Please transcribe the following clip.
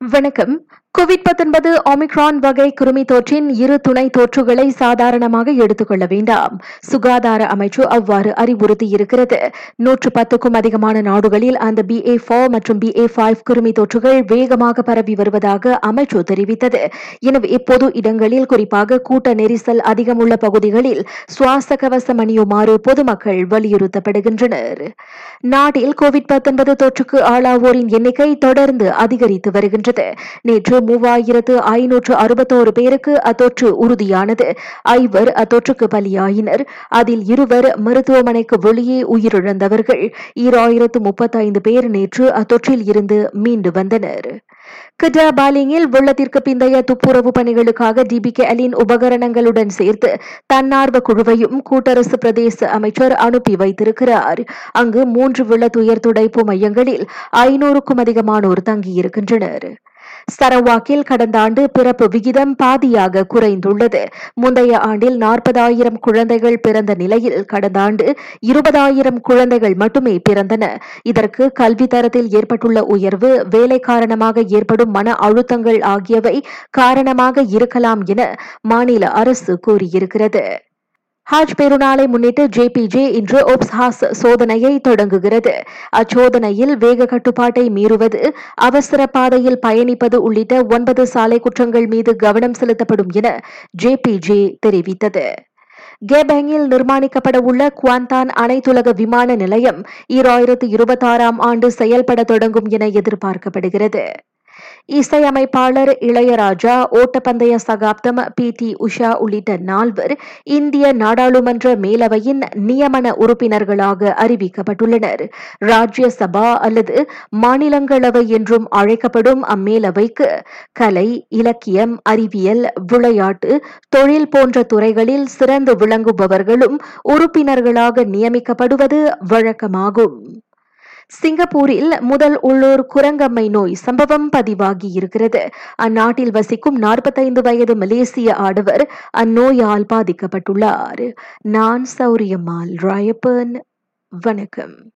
வணக்கம். Covid omicron வகை கிருமி தொற்றின் இரு துணை தொற்றுகளை சாதாரணமாக எடுத்துக்கொள்ள வேண்டாம். சுகாதார அமைச்சு அவ்வாறு அறிவுறுத்தியிருக்கிறது. நூற்று பத்துக்கும் அதிகமான நாடுகளில் அந்த பி ஏ ஃபோர் மற்றும் பி ஏ ஃபைவ் கிருமி தொற்றுகள் வேகமாக பரவி வருவதாக அமைச்சு தெரிவித்தது. எனவே இப்பொது இடங்களில் குறிப்பாக கூட்ட நெரிசல் அதிகம் உள்ள பகுதிகளில் சுவாச கவசம் அணியுமாறு பொதுமக்கள் வலியுறுத்தப்படுகின்றனர். நாட்டில் கோவிட் தொற்றுக்கு ஆளாவோரின் எண்ணிக்கை தொடர்ந்து அதிகரித்து வருகின்றது. நேற்று மூவாயிரத்து ஐநூற்று அறுபத்தோரு பேருக்கு அத்தொற்று உறுதியானது. ஐவர் அத்தொற்றுக்கு பலியாயினர். அதில் இருவர் மருத்துவமனைக்கு வெளியே உயிரிழந்தவர்கள். ஈராயிரத்து முப்பத்தைந்து பேர் நேற்று அத்தொற்றில் இருந்து மீண்டு வந்தனர். கஜா பாலிங்கில் வெள்ளத்திற்கு பிந்தைய துப்புரவு பணிகளுக்காக டிபிகே அலின் உபகரணங்களுடன் சேர்த்து தன்னார்வ குழுவையும் கூட்டரசு பிரதேச அமைச்சர் அனுப்பி வைத்திருக்கிறார். அங்கு மூன்று வெள்ள துயர் துடைப்பு மையங்களில் ஐநூறுக்கும் அதிகமானோர் தங்கியிருக்கின்றனர். சரவாக்கில் கடந்த ஆண்டு பிறப்பு விகிதம் பாதியாக குறைந்துள்ளது. முந்தைய ஆண்டில் நாற்பதாயிரம் குழந்தைகள் பிறந்த நிலையில் கடந்த ஆண்டு இருபதாயிரம் குழந்தைகள் மட்டுமே பிறந்தன. இதற்கு கல்வி தரத்தில் ஏற்பட்டுள்ள உயர்வு வேலை காரணமாக ஏற்படும் மன அழுத்தங்கள் ஆகியவை காரணமாக இருக்கலாம் என மாநில அரசு கூறியிருக்கிறது. ஹஜ் பெருநாளை முன்னிட்டு ஜேபிஜே இன்று ஒப்ஸ்ஹாஸ் சோதனையை தொடங்குகிறது. அச்சோதனையில் வேக கட்டுப்பாட்டை மீறுவது அவசர பாதையில் பயணிப்பது உள்ளிட்ட ஒன்பது சாலை குற்றங்கள் மீது கவனம் செலுத்தப்படும் என ஜேபிஜே தெரிவித்தது. கேபேங்கில் நிர்மாணிக்கப்பட உள்ள குவாந்தான் அனைத்துலக விமான நிலையம் ஈராயிரத்து இருபத்தாறாம் ஆண்டு செயல்பட தொடங்கும் என எதிர்பார்க்கப்படுகிறது. இசையமைப்பாளர் இளையராஜா ஓட்டப்பந்தய சகாப்தம் பி. டி. உஷா உள்ளிட்ட நால்வர் இந்திய நாடாளுமன்ற மேலவையின் நியமன உறுப்பினர்களாக அறிவிக்கப்பட்டுள்ளனர். ராஜ்யசபா அல்லது மாநிலங்களவை என்றும் அழைக்கப்படும் அம்மேலவைக்கு கலை இலக்கியம் அறிவியல் விளையாட்டு தொழில் போன்ற துறைகளில் சிறந்து விளங்குபவர்களும் உறுப்பினர்களாக நியமிக்கப்படுவது வழக்கமாகும். சிங்கப்பூரில் முதல் உள்ளூர் குரங்கம்மை நோய் சம்பவம் பதிவாகி இருக்கிறது. அந்நாட்டில் வசிக்கும் நாற்பத்தைந்து வயது மலேசிய ஆடவர் அந்நோயால் பாதிக்கப்பட்டுள்ளார். நான் சௌரியம்மாள் ராயப்பன். வணக்கம்.